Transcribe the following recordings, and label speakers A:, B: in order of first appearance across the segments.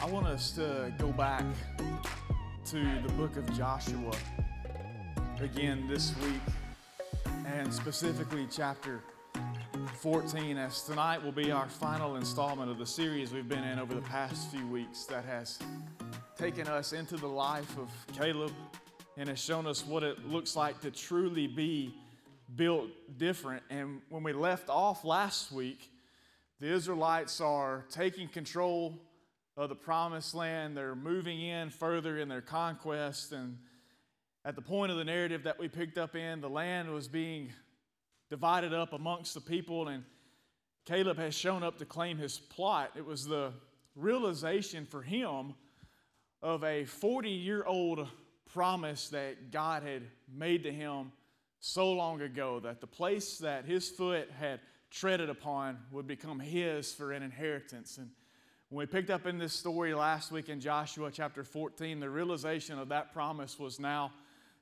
A: I want us to go back to the book of Joshua again this week, and specifically chapter 14, as tonight will be our final installment of the series we've been in over the past few weeks that has taken us into the life of Caleb and has shown us what it looks like to truly be built different. And when we left off last week, the Israelites are taking control of the promised land. They're moving in further in their conquest. And at the point of the narrative that we picked up in, the land was being divided up amongst the people. And Caleb has shown up to claim his plot. It was the realization for him of a 40 year old promise that God had made to him so long ago that the place that his foot had treaded upon would become his for an inheritance. And when we picked up in this story last week in Joshua chapter 14, the realization of that promise was now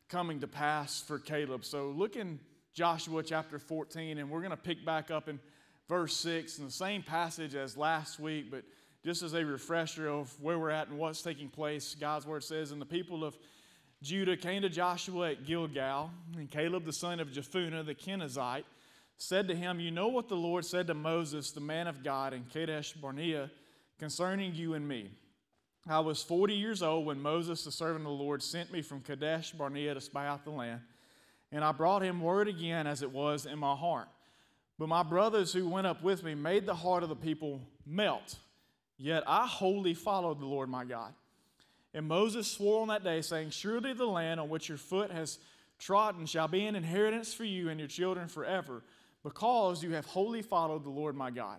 A: coming to pass for Caleb. So look in Joshua chapter 14, and we're going to pick back up in verse 6 in the same passage as last week, but just as a refresher of where we're at and what's taking place, God's word says, And the people of Judah came to Joshua at Gilgal, and Caleb the son of Jephunneh the Kenizzite said to him, You know what the Lord said to Moses, the man of God, in Kadesh Barnea, concerning you and me. I was 40 years old when Moses, the servant of the Lord, sent me from Kadesh Barnea to spy out the land, and I brought him word again as it was in my heart. But my brothers who went up with me made the heart of the people melt. Yet I wholly followed the Lord my God. And Moses swore on that day, saying, Surely the land on which your foot has trodden shall be an inheritance for you and your children forever, because you have wholly followed the Lord my God.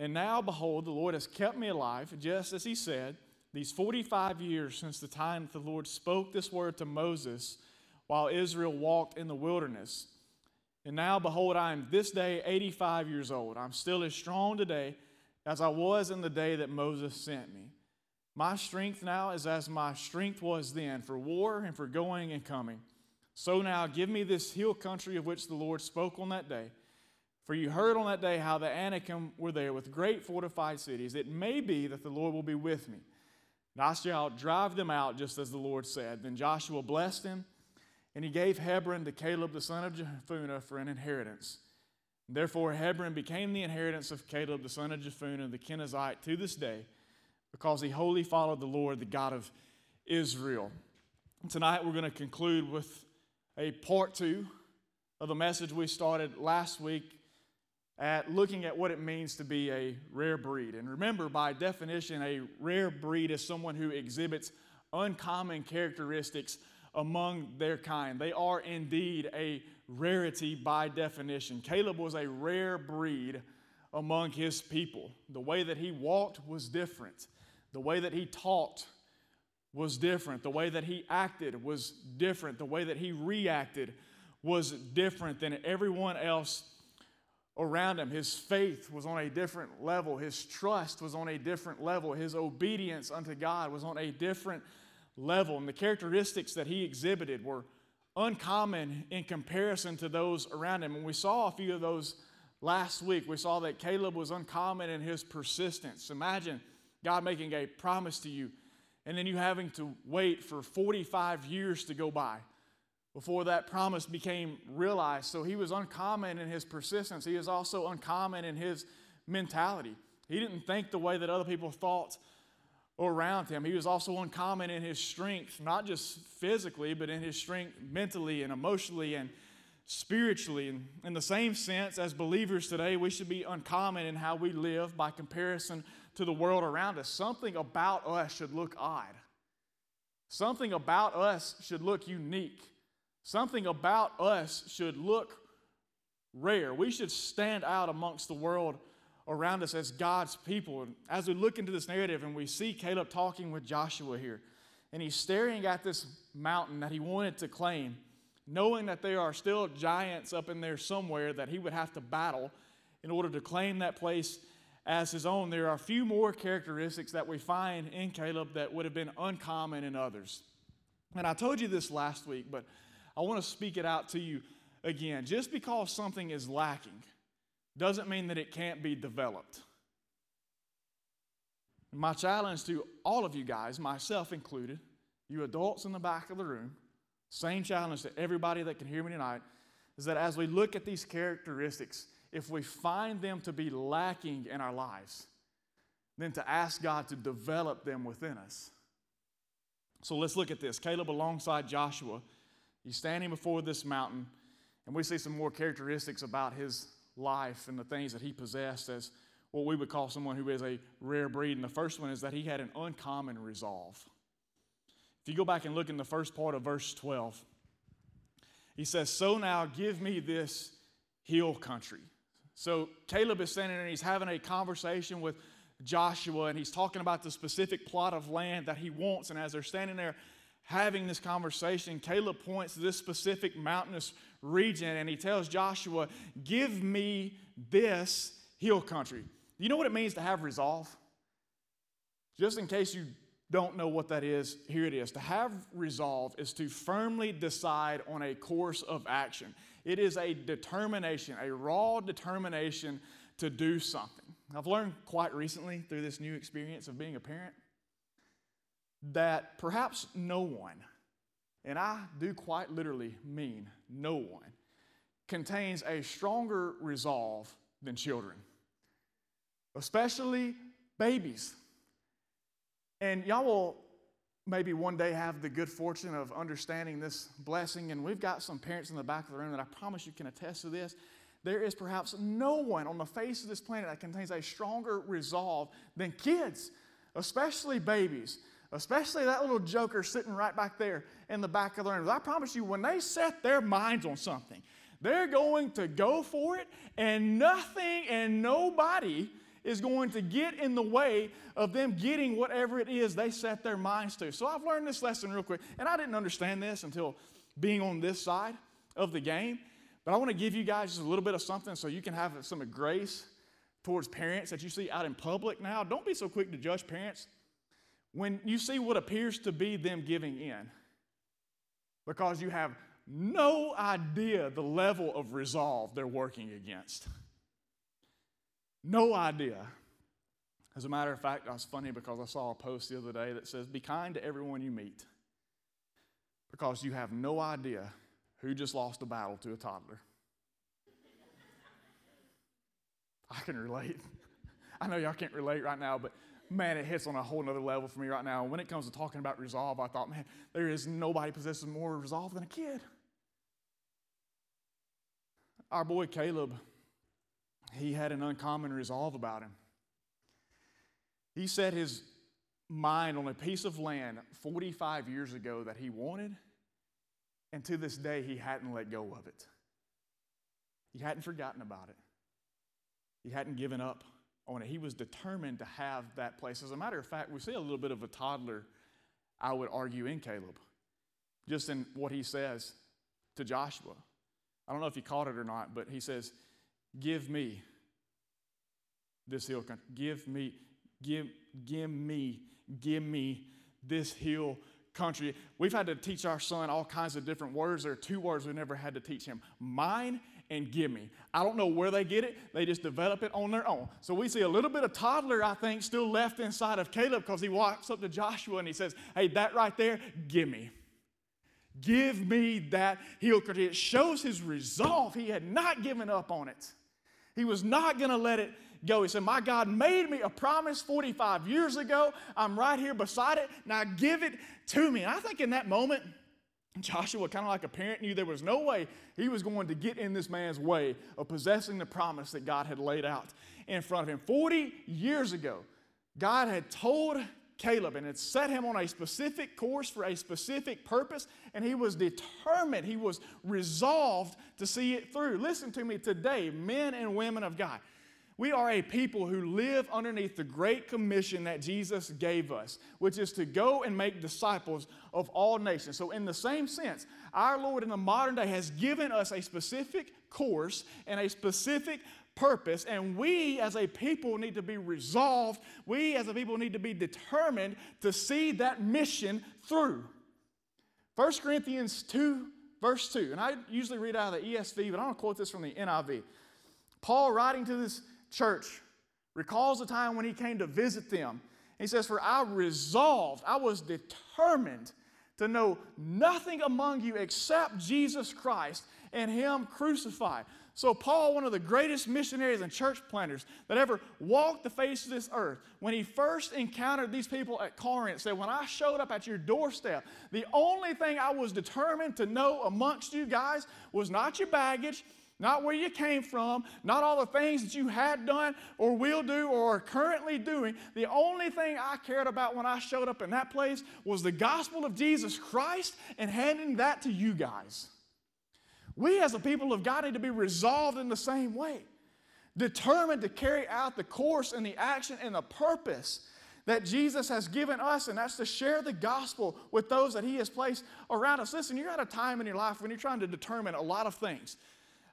A: And now, behold, the Lord has kept me alive, just as he said, these 45 years since the time that the Lord spoke this word to Moses while Israel walked in the wilderness. And now, behold, I am this day 85 years old. I'm still as strong today as I was in the day that Moses sent me. My strength now is as my strength was then for war and for going and coming. So now give me this hill country of which the Lord spoke on that day. For you heard on that day how the Anakim were there with great fortified cities. It may be that the Lord will be with me. And I shall drive them out just as the Lord said. Then Joshua blessed him, and he gave Hebron to Caleb the son of Jephunneh for an inheritance. Therefore, Hebron became the inheritance of Caleb the son of Jephunneh the Kenizzite to this day because he wholly followed the Lord, the God of Israel. Tonight, we're going to conclude with a part two of the message we started last week at looking at what it means to be a rare breed. And remember, by definition, a rare breed is someone who exhibits uncommon characteristics among their kind. They are indeed a rarity by definition. Caleb was a rare breed among his people. The way that he walked was different. The way that he talked was different. The way that he acted was different. The way that he reacted was different than everyone else around him. His faith was on a different level. His trust was on a different level. His obedience unto God was on a different level. And the characteristics that he exhibited were uncommon in comparison to those around him. And we saw a few of those last week. We saw that Caleb was uncommon in his persistence. Imagine God making a promise to you, and then you having to wait for 45 years to go by before that promise became realized. So he was uncommon in his persistence. He was also uncommon in his mentality. He didn't think the way that other people thought around him. He was also uncommon in his strength, not just physically, but in his strength mentally and emotionally and spiritually. And in the same sense, as believers today, we should be uncommon in how we live by comparison to the world around us. Something about us should look odd. Something about us should look unique. Something about us should look rare. We should stand out amongst the world around us as God's people. And as we look into this narrative and we see Caleb talking with Joshua here, and he's staring at this mountain that he wanted to claim, knowing that there are still giants up in there somewhere that he would have to battle in order to claim that place as his own, there are a few more characteristics that we find in Caleb that would have been uncommon in others. And I told you this last week, but I want to speak it out to you again. Just because something is lacking doesn't mean that it can't be developed. My challenge to all of you guys, myself included, you adults in the back of the room, same challenge to everybody that can hear me tonight, is that as we look at these characteristics, if we find them to be lacking in our lives, then to ask God to develop them within us. So let's look at this. Caleb alongside Joshua, he's standing before this mountain, and we see some more characteristics about his life and the things that he possessed as what we would call someone who is a rare breed. And the first one is that he had an uncommon resolve. If you go back and look in the first part of verse 12, he says, So now give me this hill country. So Caleb is standing there and he's having a conversation with Joshua and he's talking about the specific plot of land that he wants. And as they're standing there having this conversation, Caleb points to this specific mountainous region and he tells Joshua, Give me this hill country. You know what it means to have resolve? Just in case you don't know what that is, here it is. To have resolve is to firmly decide on a course of action. It is a determination, a raw determination to do something. I've learned quite recently through this new experience of being a parent that perhaps no one, and I do quite literally mean no one, contains a stronger resolve than children, especially babies. And y'all will maybe one day have the good fortune of understanding this blessing. And we've got some parents in the back of the room that I promise you can attest to this. There is perhaps no one on the face of this planet that contains a stronger resolve than kids, especially babies, especially that little joker sitting right back there in the back of the room. I promise you, when they set their minds on something, they're going to go for it, and nothing and nobody is going to get in the way of them getting whatever it is they set their minds to. So I've learned this lesson real quick, and I didn't understand this until being on this side of the game. But I want to give you guys just a little bit of something so you can have some grace towards parents that you see out in public now. Don't be so quick to judge parents when you see what appears to be them giving in because you have no idea the level of resolve they're working against. No idea. As a matter of fact, that's funny because I saw a post the other day that says, Be kind to everyone you meet because you have no idea who just lost a battle to a toddler. I can relate. I know y'all can't relate right now, but man, it hits on a whole nother level for me right now. When it comes to talking about resolve, I thought, man, there is nobody possesses more resolve than a kid. Our boy Caleb he had an uncommon resolve about him. He set his mind on a piece of land 45 years ago that he wanted, and to this day, he hadn't let go of it. He hadn't forgotten about it. He hadn't given up on it. He was determined to have that place. As a matter of fact, we see a little bit of a toddler, I would argue, in Caleb, just in what he says to Joshua. I don't know if he caught it or not, but he says, Give me this hill country. Give me, give, give me, give me this hill country. We've had to teach our son all kinds of different words. There are two words we never had to teach him mine and give me. I don't know where they get it, they just develop it on their own. So we see a little bit of toddler, I think, still left inside of Caleb because he walks up to Joshua and he says, Hey, that right there, give me. Give me that country. It shows his resolve. He had not given up on it. He was not going to let it go. He said, My God made me a promise 45 years ago. I'm right here beside it. Now give it to me. And I think in that moment, Joshua, kind of like a parent, knew there was no way he was going to get in this man's way of possessing the promise that God had laid out in front of him. 40 years ago, God had told Caleb and had set him on a specific course for a specific purpose, and he was determined, he was resolved to see it through. Listen to me today, men and women of God. We are a people who live underneath the great commission that Jesus gave us, which is to go and make disciples of all nations. So, in the same sense, our Lord in the modern day has given us a specific course and a specific purpose, and we as a people need to be resolved. We as a people need to be determined to see that mission through. 1 Corinthians 2, verse 2, and I usually read out of the ESV, but I'm going to quote this from the NIV. Paul, writing to this church recalls the time when he came to visit them. He says, For I resolved, I was determined to know nothing among you except Jesus Christ and Him crucified. So, Paul, one of the greatest missionaries and church planters that ever walked the face of this earth, when he first encountered these people at Corinth, said, When I showed up at your doorstep, the only thing I was determined to know amongst you guys was not your baggage, not where you came from, not all the things that you had done or will do or are currently doing. The only thing I cared about when I showed up in that place was the gospel of Jesus Christ and handing that to you guys. We, as a people of God, need to be resolved in the same way, determined to carry out the course and the action and the purpose that Jesus has given us, and that's to share the gospel with those that He has placed around us. Listen, you're at a time in your life when you're trying to determine a lot of things.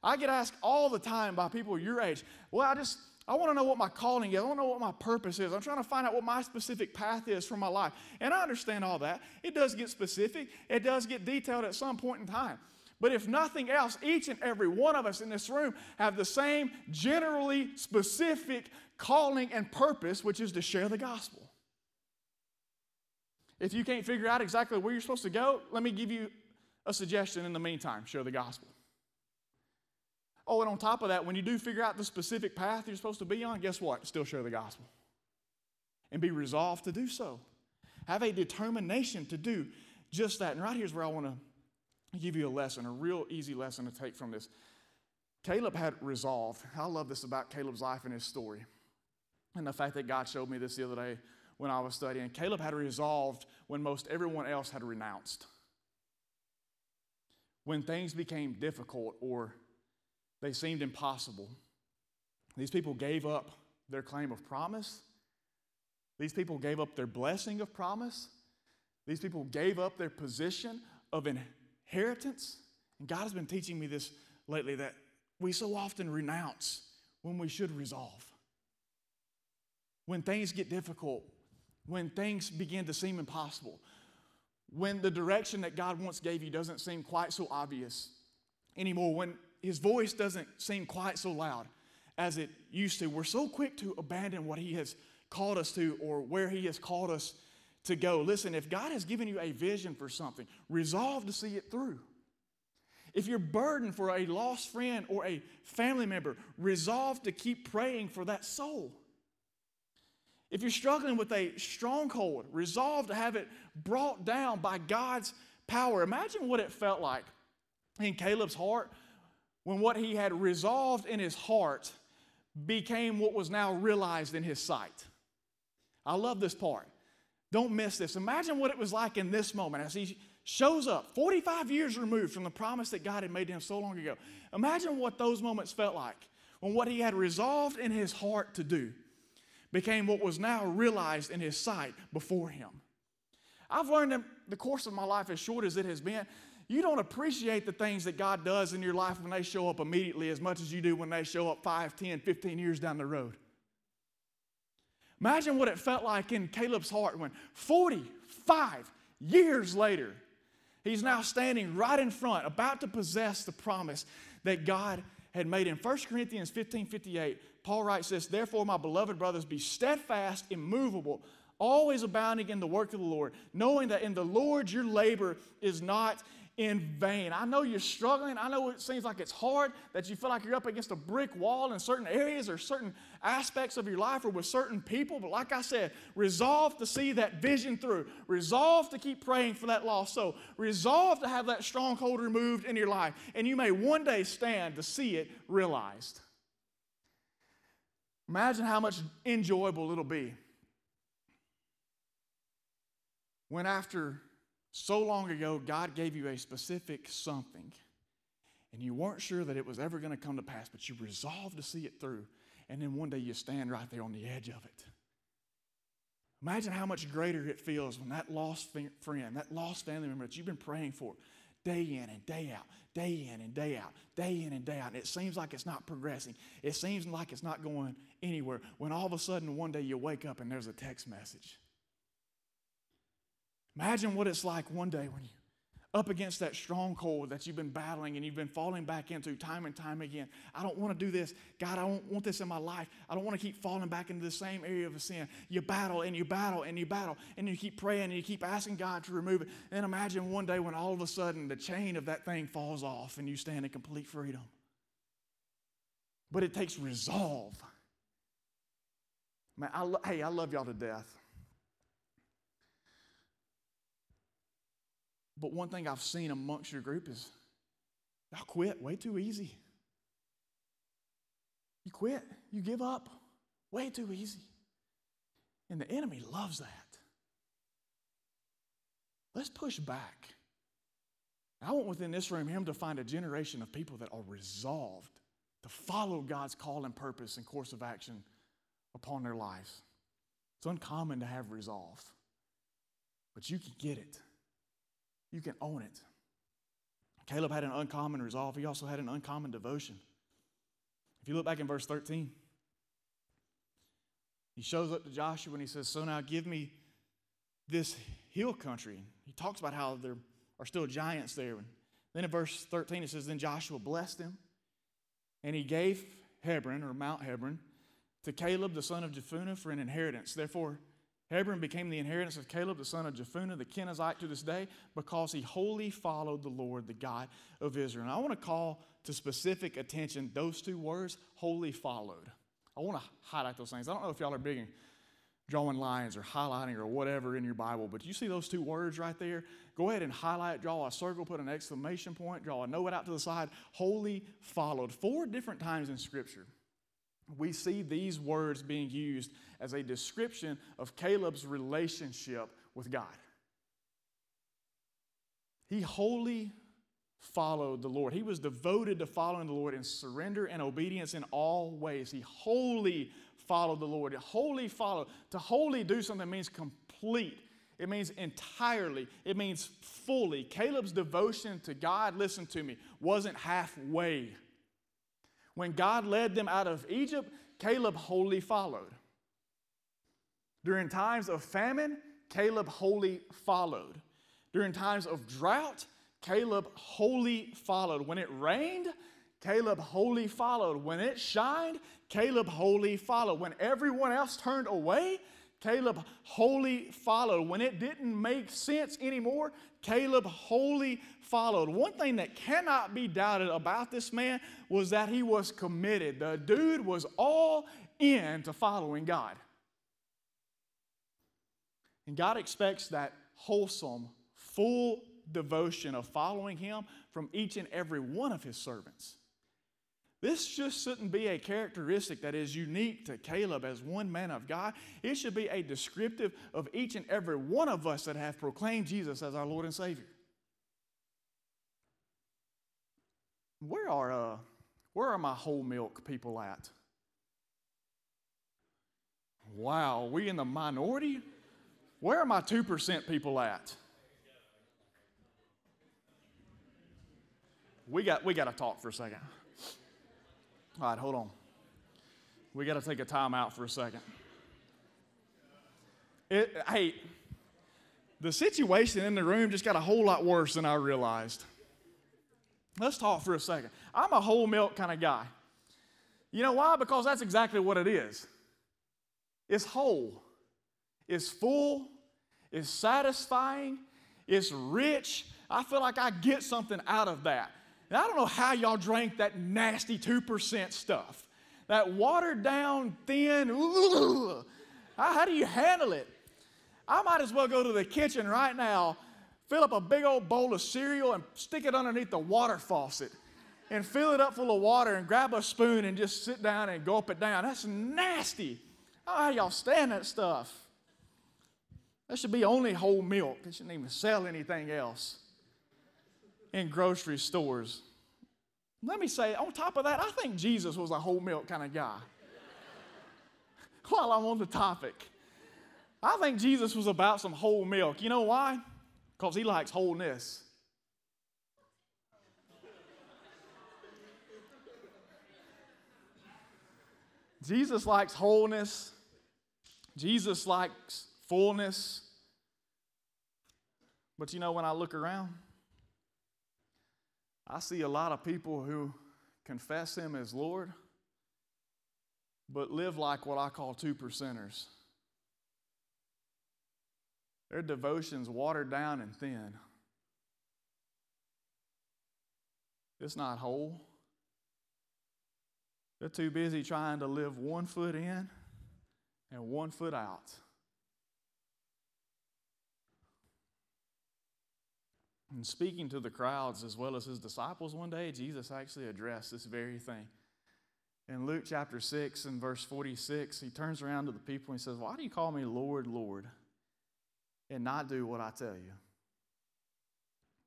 A: I get asked all the time by people your age, well, I just, I want to know what my calling is. I want to know what my purpose is. I'm trying to find out what my specific path is for my life. And I understand all that. It does get specific, it does get detailed at some point in time. But if nothing else, each and every one of us in this room have the same generally specific calling and purpose, which is to share the gospel. If you can't figure out exactly where you're supposed to go, let me give you a suggestion in the meantime share the gospel. Oh, and on top of that, when you do figure out the specific path you're supposed to be on, guess what? Still share the gospel. And be resolved to do so. Have a determination to do just that. And right here's where I want to give you a lesson, a real easy lesson to take from this. Caleb had resolve. I love this about Caleb's life and his story. And the fact that God showed me this the other day when I was studying. Caleb had resolved when most everyone else had renounced. When things became difficult or they seemed impossible, these people gave up their claim of promise. These people gave up their blessing of promise. These people gave up their position of inheritance. And God has been teaching me this lately that we so often renounce when we should resolve. When things get difficult, when things begin to seem impossible, when the direction that God once gave you doesn't seem quite so obvious anymore, when His voice doesn't seem quite so loud as it used to, we're so quick to abandon what He has called us to or where He has called us to go. Listen, if God has given you a vision for something, resolve to see it through. If you're burdened for a lost friend or a family member, resolve to keep praying for that soul. If you're struggling with a stronghold, resolve to have it brought down by God's power. Imagine what it felt like in Caleb's heart when what he had resolved in his heart became what was now realized in his sight. I love this part. Don't miss this. Imagine what it was like in this moment as he shows up, 45 years removed from the promise that God had made to him so long ago. Imagine what those moments felt like when what he had resolved in his heart to do became what was now realized in his sight before him. I've learned in the course of my life, as short as it has been, you don't appreciate the things that God does in your life when they show up immediately as much as you do when they show up 5, 10, 15 years down the road. Imagine what it felt like in Caleb's heart when 45 years later, he's now standing right in front, about to possess the promise that God had made In 1 Corinthians 15 58, Paul writes this Therefore, my beloved brothers, be steadfast, immovable, always abounding in the work of the Lord, knowing that in the Lord your labor is not in vain. I know you're struggling. I know it seems like it's hard, that you feel like you're up against a brick wall in certain areas or certain aspects of your life or with certain people. But like I said, resolve to see that vision through. Resolve to keep praying for that lost soul. Resolve to have that stronghold removed in your life. And you may one day stand to see it realized. Imagine how much enjoyable it'll be when after so long ago, God gave you a specific something, and you weren't sure that it was ever going to come to pass, but you resolved to see it through, and then one day you stand right there on the edge of it. Imagine how much greater it feels when that lost friend, that lost family member that you've been praying for, day in and day out, day in and day out, day in and day out, and it seems like it's not progressing. It seems like it's not going anywhere. When all of a sudden one day you wake up and there's a text message Imagine what it's like one day when you're up against that stronghold that you've been battling and you've been falling back into time and time again. I don't want to do this. God, I don't want this in my life. I don't want to keep falling back into the same area of sin. You battle and you battle and you battle and you keep praying and you keep asking God to remove it. And imagine one day when all of a sudden the chain of that thing falls off and you stand in complete freedom. But it takes resolve. Man, I lo- hey, I love y'all to death. But one thing I've seen amongst your group is y'all quit way too easy. You quit, you give up way too easy. And the enemy loves that. Let's push back. I want within this room him to find a generation of people that are resolved to follow God's call and purpose and course of action upon their lives. It's uncommon to have resolve, but you can get it. You can own it. Caleb had an uncommon resolve. He also had an uncommon devotion. If you look back in verse 13, he shows up to Joshua and he says, So now give me this hill country. He talks about how there are still giants there. And then in verse 13, it says, Then Joshua blessed him, and he gave Hebron, or Mount Hebron, to Caleb the son of Jephunneh for an inheritance. Therefore, Hebron became the inheritance of Caleb, the son of Jephunneh, the Kenizzite, to this day, because he wholly followed the Lord, the God of Israel. And I want to call to specific attention those two words, wholly followed. I want to highlight those things. I don't know if y'all are big in drawing lines or highlighting or whatever in your Bible, but you see those two words right there? Go ahead and highlight, draw a circle, put an exclamation point, draw a note out to the side. Wholly followed. Four different times in Scripture we see these words being used as a description of Caleb's relationship with God. He wholly followed the Lord. He was devoted to following the Lord in surrender and obedience in all ways. He wholly followed the Lord. Wholly followed. To wholly do something means complete. It means entirely. It means fully. Caleb's devotion to God, listen to me, wasn't halfway. When God led them out of Egypt, Caleb wholly followed. During times of famine, Caleb wholly followed. During times of drought, Caleb wholly followed. When it rained, Caleb wholly followed. When it shined, Caleb wholly followed. When everyone else turned away, Caleb wholly followed. When it didn't make sense anymore, Caleb wholly followed. One thing that cannot be doubted about this man was that he was committed. The dude was all in to following God. And God expects that wholesome, full devotion of following him from each and every one of his servants. This just shouldn't be a characteristic that is unique to Caleb as one man of God. It should be a descriptive of each and every one of us that have proclaimed Jesus as our Lord and Savior. Where are, uh, where are my whole milk people at? Wow, we in the minority? Where are my 2% people at? We got, we got to talk for a second. All right, hold on. We got to take a time out for a second. It, hey, the situation in the room just got a whole lot worse than I realized. Let's talk for a second. I'm a whole milk kind of guy. You know why? Because that's exactly what it is. It's whole, it's full, it's satisfying, it's rich. I feel like I get something out of that. And I don't know how y'all drank that nasty 2% stuff. That watered down, thin, how, how do you handle it? I might as well go to the kitchen right now fill up a big old bowl of cereal and stick it underneath the water faucet and fill it up full of water and grab a spoon and just sit down and gulp it down. That's nasty. How y'all stand that stuff? That should be only whole milk. They shouldn't even sell anything else in grocery stores. Let me say, on top of that, I think Jesus was a whole milk kind of guy. While I'm on the topic, I think Jesus was about some whole milk. You know why? because he likes wholeness. Jesus likes wholeness. Jesus likes fullness. But you know, when I look around, I see a lot of people who confess Him as Lord, but live like what I call two percenters. Their devotion's watered down and thin. It's not whole. They're too busy trying to live one foot in and one foot out. And speaking to the crowds as well as his disciples one day, Jesus actually addressed this very thing. In Luke chapter 6 and verse 46, he turns around to the people and he says, Why do you call me Lord, Lord, and not do what I tell you?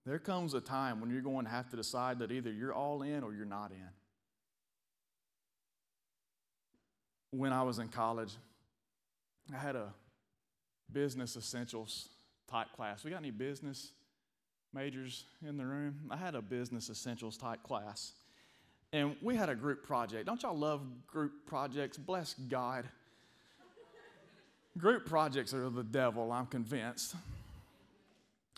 A: There comes a time when you're going to have to decide that either you're all in or you're not in. When I was in college, I had a business essentials type class. We got any business majors in the room? I had a business essentials type class. And we had a group project. Don't y'all love group projects? Bless God. group projects are the devil, I'm convinced.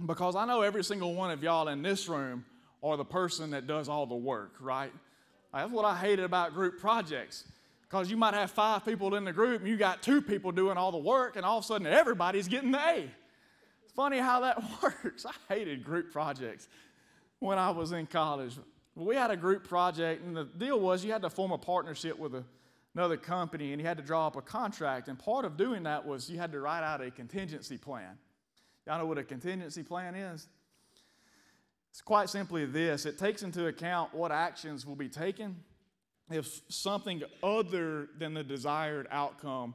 A: Because I know every single one of y'all in this room are the person that does all the work, right? That's what I hated about group projects. Because you might have five people in the group and you got two people doing all the work, and all of a sudden everybody's getting the A. Funny how that works. I hated group projects when I was in college. We had a group project, and the deal was you had to form a partnership with a, another company and you had to draw up a contract. And part of doing that was you had to write out a contingency plan. Y'all know what a contingency plan is? It's quite simply this it takes into account what actions will be taken if something other than the desired outcome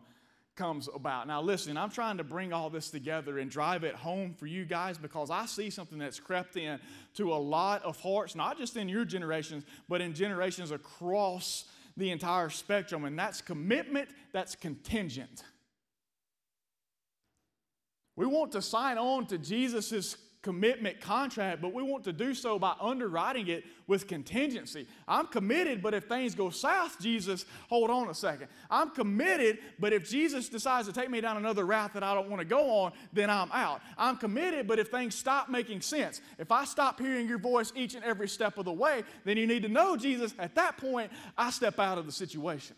A: comes about. Now, listen, I'm trying to bring all this together and drive it home for you guys because I see something that's crept in to a lot of hearts, not just in your generations, but in generations across the entire spectrum, and that's commitment that's contingent. We want to sign on to Jesus' commitment contract, but we want to do so by underwriting it with contingency. I'm committed, but if things go south, Jesus, hold on a second. I'm committed, but if Jesus decides to take me down another route that I don't want to go on, then I'm out. I'm committed, but if things stop making sense, if I stop hearing your voice each and every step of the way, then you need to know, Jesus, at that point, I step out of the situation.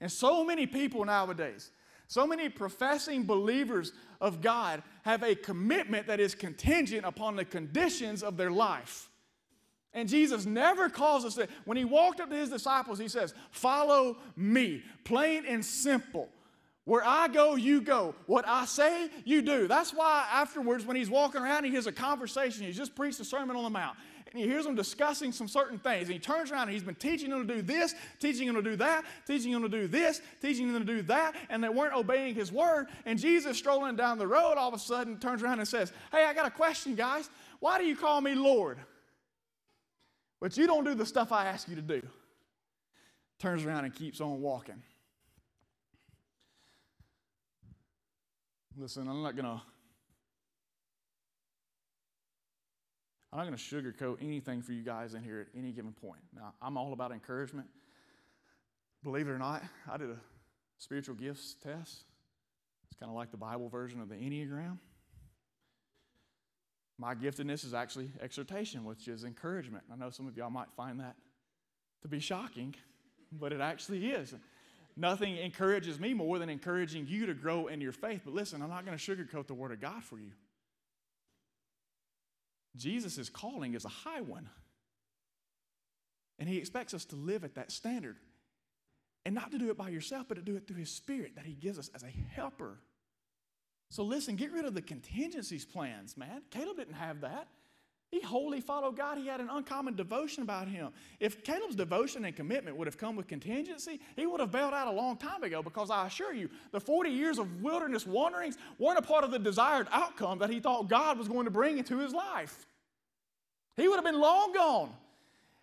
A: And so many people nowadays, so many professing believers of God have a commitment that is contingent upon the conditions of their life. And Jesus never calls us that. When he walked up to his disciples, he says, Follow me, plain and simple. Where I go, you go. What I say, you do. That's why afterwards, when he's walking around, he has a conversation. He's just preached a Sermon on the Mount and he hears them discussing some certain things. And he turns around and he's been teaching them to do this, teaching them to do that, teaching them to do this, teaching them to do that, and they weren't obeying his word. And Jesus, strolling down the road, all of a sudden turns around and says, Hey, I got a question, guys. Why do you call me Lord? But you don't do the stuff I ask you to do. Turns around and keeps on walking. Listen, I'm not going to I'm not going to sugarcoat anything for you guys in here at any given point. Now, I'm all about encouragement. Believe it or not, I did a spiritual gifts test. It's kind of like the Bible version of the Enneagram. My giftedness is actually exhortation, which is encouragement. I know some of y'all might find that to be shocking, but it actually is. Nothing encourages me more than encouraging you to grow in your faith. But listen, I'm not going to sugarcoat the Word of God for you. Jesus' calling is a high one. And he expects us to live at that standard. And not to do it by yourself, but to do it through his spirit that he gives us as a helper. So listen, get rid of the contingencies plans, man. Caleb didn't have that. He wholly followed God. He had an uncommon devotion about him. If Caleb's devotion and commitment would have come with contingency, he would have bailed out a long time ago because I assure you, the 40 years of wilderness wanderings weren't a part of the desired outcome that he thought God was going to bring into his life. He would have been long gone.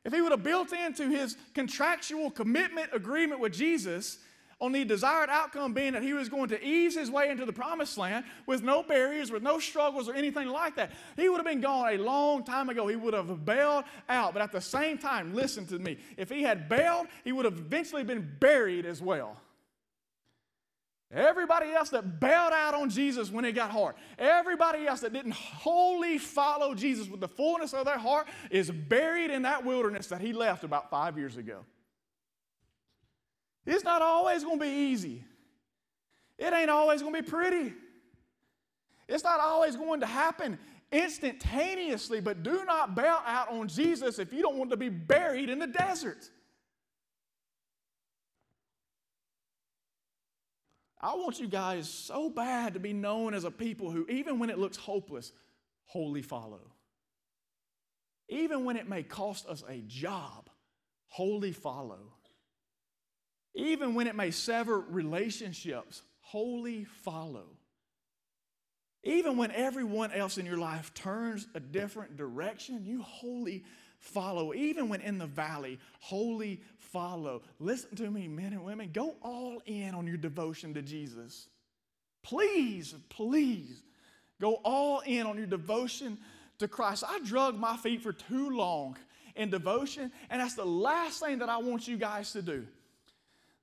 A: If he would have built into his contractual commitment agreement with Jesus on the desired outcome being that he was going to ease his way into the promised land with no barriers, with no struggles or anything like that, he would have been gone a long time ago. He would have bailed out. But at the same time, listen to me, if he had bailed, he would have eventually been buried as well. Everybody else that bailed out on Jesus when it got hard, everybody else that didn't wholly follow Jesus with the fullness of their heart is buried in that wilderness that he left about five years ago. It's not always going to be easy. It ain't always going to be pretty. It's not always going to happen instantaneously, but do not bail out on Jesus if you don't want to be buried in the desert. I want you guys so bad to be known as a people who, even when it looks hopeless, wholly follow. Even when it may cost us a job, wholly follow. Even when it may sever relationships, wholly follow. Even when everyone else in your life turns a different direction, you wholly follow. Even when in the valley, wholly follow. Listen to me, men and women. Go all in on your devotion to Jesus. Please, please go all in on your devotion to Christ. I drug my feet for too long in devotion, and that's the last thing that I want you guys to do.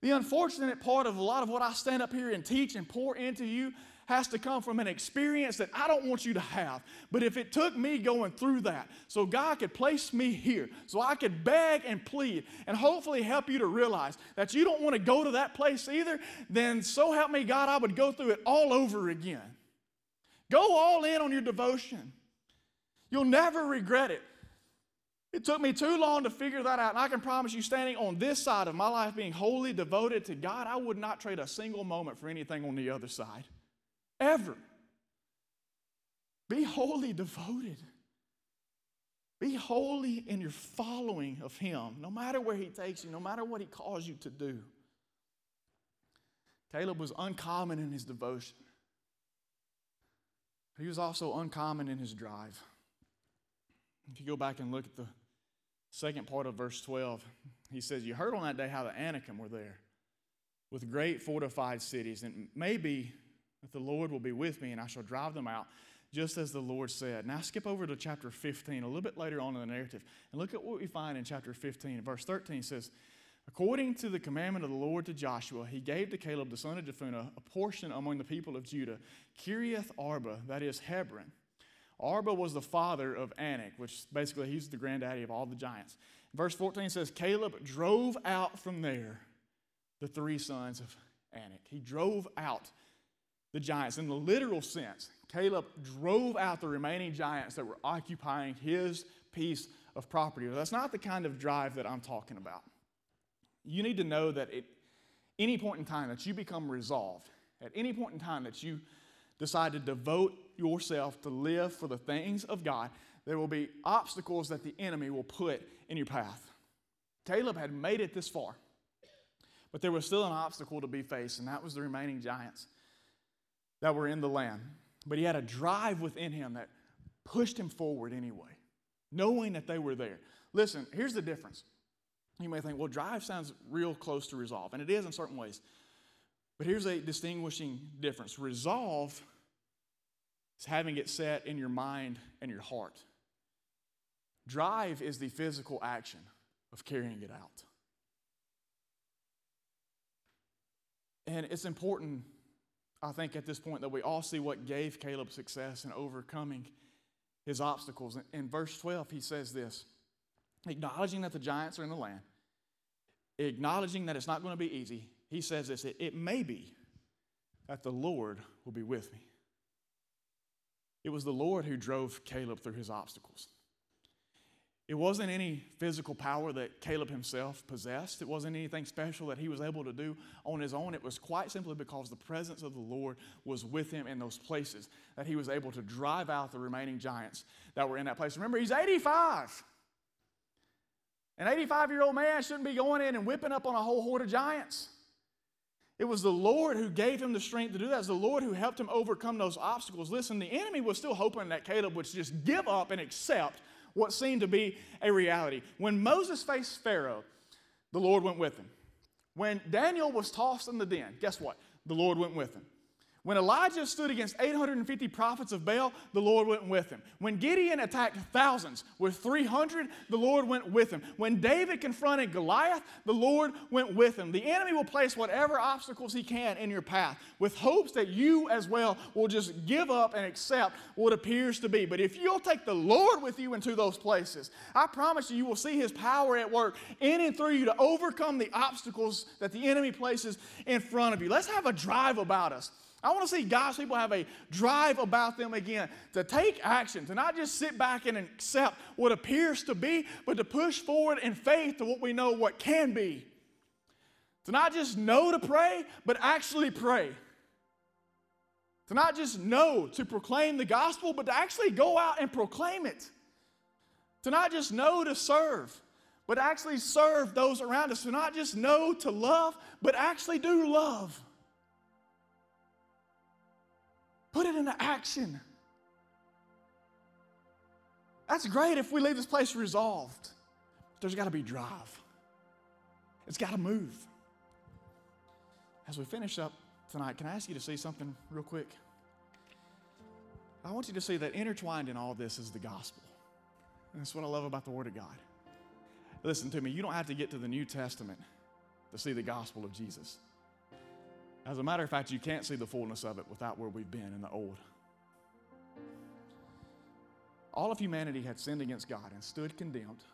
A: The unfortunate part of a lot of what I stand up here and teach and pour into you has to come from an experience that I don't want you to have. But if it took me going through that so God could place me here, so I could beg and plead and hopefully help you to realize that you don't want to go to that place either, then so help me God, I would go through it all over again. Go all in on your devotion. You'll never regret it. It took me too long to figure that out, and I can promise you, standing on this side of my life, being wholly devoted to God, I would not trade a single moment for anything on the other side. Ever. Be wholly devoted. Be holy in your following of Him, no matter where He takes you, no matter what He calls you to do. Caleb was uncommon in his devotion. He was also uncommon in his drive. If you go back and look at the second part of verse 12, he says, You heard on that day how the Anakim were there with great fortified cities, and maybe that the Lord will be with me and I shall drive them out, just as the Lord said. Now skip over to chapter 15, a little bit later on in the narrative, and look at what we find in chapter 15. Verse 13 says, According to the commandment of the Lord to Joshua, he gave to Caleb the son of Jephunneh a portion among the people of Judah, Kiriath Arba, that is Hebron. Arba was the father of Anak, which basically he's the granddaddy of all the giants. Verse 14 says, Caleb drove out from there the three sons of Anak. He drove out the giants. In the literal sense, Caleb drove out the remaining giants that were occupying his piece of property. That's not the kind of drive that I'm talking about. You need to know that at any point in time that you become resolved, at any point in time that you decide to devote yourself to live for the things of God, there will be obstacles that the enemy will put in your path. Caleb had made it this far, but there was still an obstacle to be faced, and that was the remaining giants that were in the land. But he had a drive within him that pushed him forward anyway, knowing that they were there. Listen, here's the difference. You may think, well, drive sounds real close to resolve, and it is in certain ways. But here's a distinguishing difference resolve is having it set in your mind and your heart, drive is the physical action of carrying it out. And it's important I think at this point that we all see what gave Caleb success in overcoming his obstacles. In verse 12, he says this acknowledging that the giants are in the land, acknowledging that it's not going to be easy, he says this it, it may be that the Lord will be with me. It was the Lord who drove Caleb through his obstacles. It wasn't any physical power that Caleb himself possessed. It wasn't anything special that he was able to do on his own. It was quite simply because the presence of the Lord was with him in those places that he was able to drive out the remaining giants that were in that place. Remember, he's 85. An 85 year old man shouldn't be going in and whipping up on a whole horde of giants. It was the Lord who gave him the strength to do that. It was the Lord who helped him overcome those obstacles. Listen, the enemy was still hoping that Caleb would just give up and accept what seemed to be a reality. When Moses faced Pharaoh, the Lord went with him. When Daniel was tossed in the den, guess what? The Lord went with him. When Elijah stood against 850 prophets of Baal, the Lord went with him. When Gideon attacked thousands with 300, the Lord went with him. When David confronted Goliath, the Lord went with him. The enemy will place whatever obstacles he can in your path with hopes that you as well will just give up and accept what appears to be. But if you'll take the Lord with you into those places, I promise you, you will see his power at work in and through you to overcome the obstacles that the enemy places in front of you. Let's have a drive about us. I want to see God's people have a drive about them again to take action, to not just sit back and accept what appears to be, but to push forward in faith to what we know what can be. To not just know to pray, but actually pray. To not just know to proclaim the gospel, but to actually go out and proclaim it. To not just know to serve, but actually serve those around us. To not just know to love, but actually do love. Put it into action. That's great if we leave this place resolved. There's got to be drive, it's got to move. As we finish up tonight, can I ask you to see something real quick? I want you to see that intertwined in all this is the gospel. And that's what I love about the Word of God. Listen to me, you don't have to get to the New Testament to see the gospel of Jesus. As a matter of fact, you can't see the fullness of it without where we've been in the old. All of humanity had sinned against God and stood condemned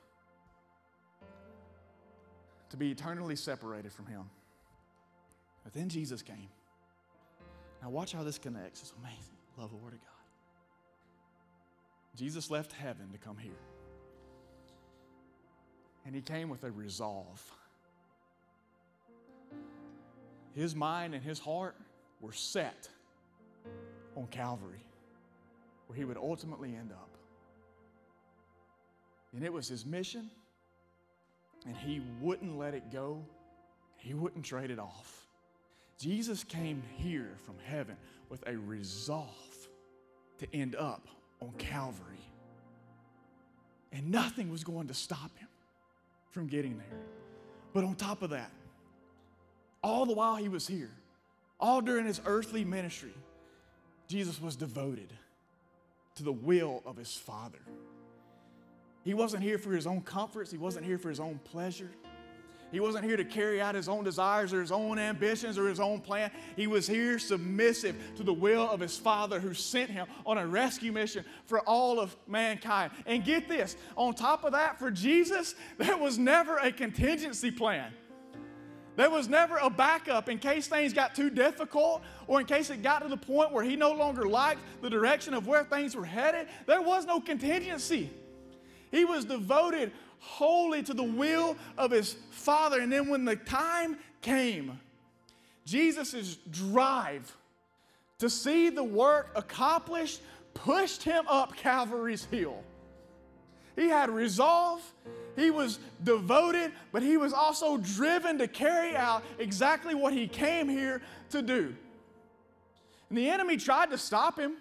A: to be eternally separated from Him. But then Jesus came. Now, watch how this connects. It's amazing. Love the Word of God. Jesus left heaven to come here. And He came with a resolve his mind and his heart were set on Calvary, where he would ultimately end up. And it was his mission, and he wouldn't let it go, he wouldn't trade it off. Jesus came here from heaven with a resolve to end up on Calvary. And nothing was going to stop him from getting there. But on top of that, all the while he was here, all during his earthly ministry, Jesus was devoted to the will of his Father. He wasn't here for his own comforts, he wasn't here for his own pleasure. He wasn't here to carry out his own desires or his own ambitions or his own plan. He was here submissive to the will of his Father who sent him on a rescue mission for all of mankind. And get this on top of that, for Jesus, there was never a contingency plan. There was never a backup in case things got too difficult or in case it got to the point where he no longer liked the direction of where things were headed. There was no contingency. He was devoted wholly to the will of his Father. And then when the time came, Jesus' drive to see the work accomplished pushed him up Calvary's hill. He had resolve, he was devoted, but he was also driven to carry out exactly what he came here to do. And the enemy tried to stop him.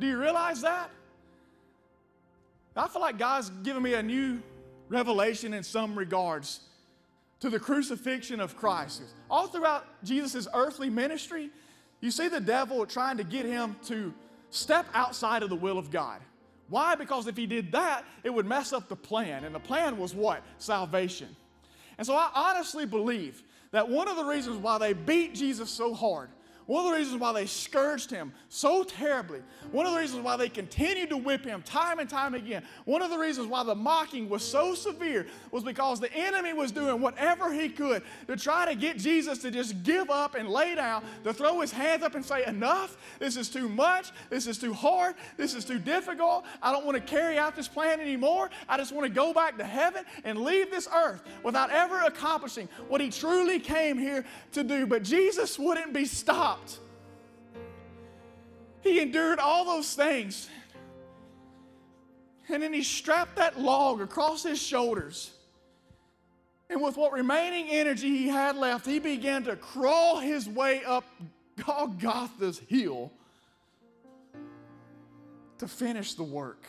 A: Do you realize that? I feel like God's given me a new revelation in some regards to the crucifixion of Christ. All throughout Jesus' earthly ministry, you see the devil trying to get him to step outside of the will of God. Why? Because if he did that, it would mess up the plan. And the plan was what? Salvation. And so I honestly believe that one of the reasons why they beat Jesus so hard one of the reasons why they scourged him so terribly, one of the reasons why they continued to whip him time and time again, one of the reasons why the mocking was so severe was because the enemy was doing whatever he could to try to get Jesus to just give up and lay down, to throw his hands up and say, Enough, this is too much, this is too hard, this is too difficult, I don't want to carry out this plan anymore. I just want to go back to heaven and leave this earth without ever accomplishing what he truly came here to do. But Jesus wouldn't be stopped stopped. He endured all those things. And then he strapped that log across his shoulders. And with what remaining energy he had left, he began to crawl his way up Golgotha's hill to finish the work.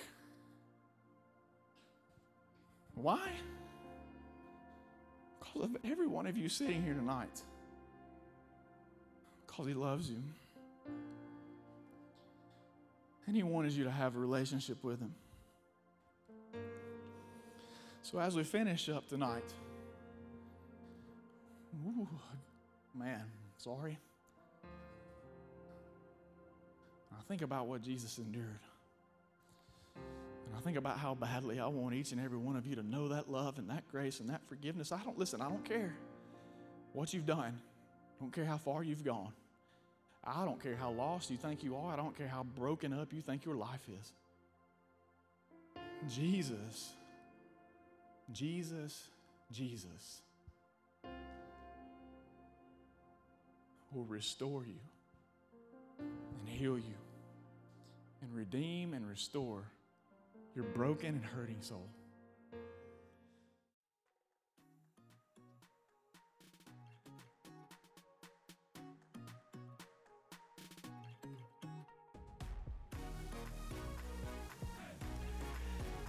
A: Why? Because of every one of you sitting here tonight because He loves you. And He wanted you to have a relationship with Him. So as we finish up tonight, ooh, man, sorry. I think about what Jesus endured. And I think about how badly I want each and every one of you to know that love and that grace and that forgiveness. I don't listen, I don't care what you've done. I don't care how far you've gone. I don't care how lost you think you are. I don't care how broken up you think your life is. Jesus, Jesus, Jesus will restore you and heal you and redeem and restore your broken and hurting soul.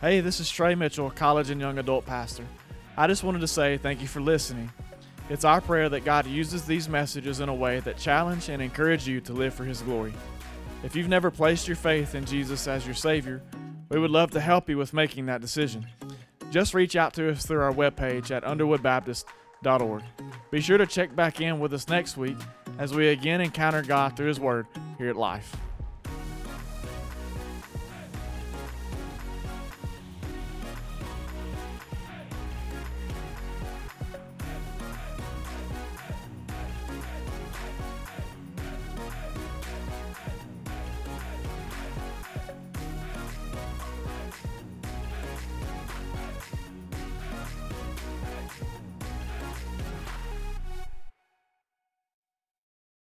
A: Hey, this is Trey Mitchell, college and young adult pastor. I just wanted to say thank you for listening. It's our prayer that God uses these messages in a way that challenge and encourage you to live for His glory. If you've never placed your faith in Jesus as your Savior, we would love to help you with making that decision. Just reach out to us through our webpage at underwoodbaptist.org. Be sure to check back in with us next week as we again encounter God through His Word here at Life.